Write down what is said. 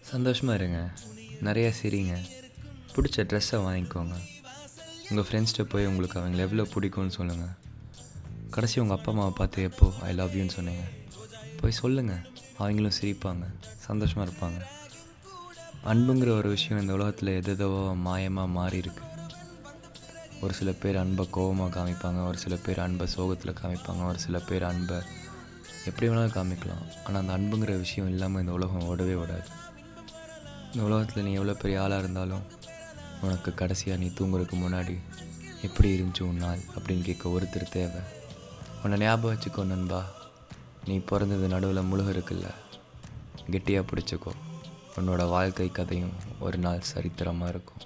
சந்தோஷமாக இருங்க. நிறையா சிரிங்க. பிடிச்ச ட்ரெஸ்ஸை வாங்கிக்கோங்க. உங்கள் ஃப்ரெண்ட்ஸ்கிட்ட போய் உங்களுக்கு அவங்கள எவ்வளோ பிடிக்கும்னு சொல்லுங்கள் கடைசி உங்கள் அப்பா அம்மாவை பார்த்து எப்போ? ஐ லவ் யூன்னு சொன்னீங்க. போய் சொல்லுங்கள் அவங்களும் சிரிப்பாங்க. சந்தோஷமாக இருப்பாங்க. அன்புங்கிற ஒரு விஷயம் இந்த உலகத்தில் எதோ மாயமாக மாறி இருக்கு ஒரு சில பேர் அன்பை கோவமாக காமிப்பாங்க. ஒரு சில பேர் அன்பை சோகத்தில் காமிப்பாங்க. ஒரு சில பேர் அன்பை எப்படி வேணாலும் காமிக்கலாம். ஆனால் அந்த அன்புங்கிற விஷயம் இல்லாமல் இந்த உலகம் ஓடவே ஓடாது. இந்த உலகத்தில் நீ எவ்வளோ பெரிய ஆளாக இருந்தாலும் உனக்கு கடைசியாக நீ தூங்குறதுக்கு முன்னாடி எப்படி இருந்துச்சு உன் நாள் அப்படின்னு கேட்க ஒருத்தர் தேவை. உன்னை ஞாபகம் வச்சுக்கோ நண்பா. நீ பிறந்தது நடுவில் முழுக இருக்குல்ல. கெட்டியாக பிடிச்சிக்கோ. உன்னோட வாழ்க்கை கதையும் ஒரு நாள் சரித்திரமாக இருக்கும்.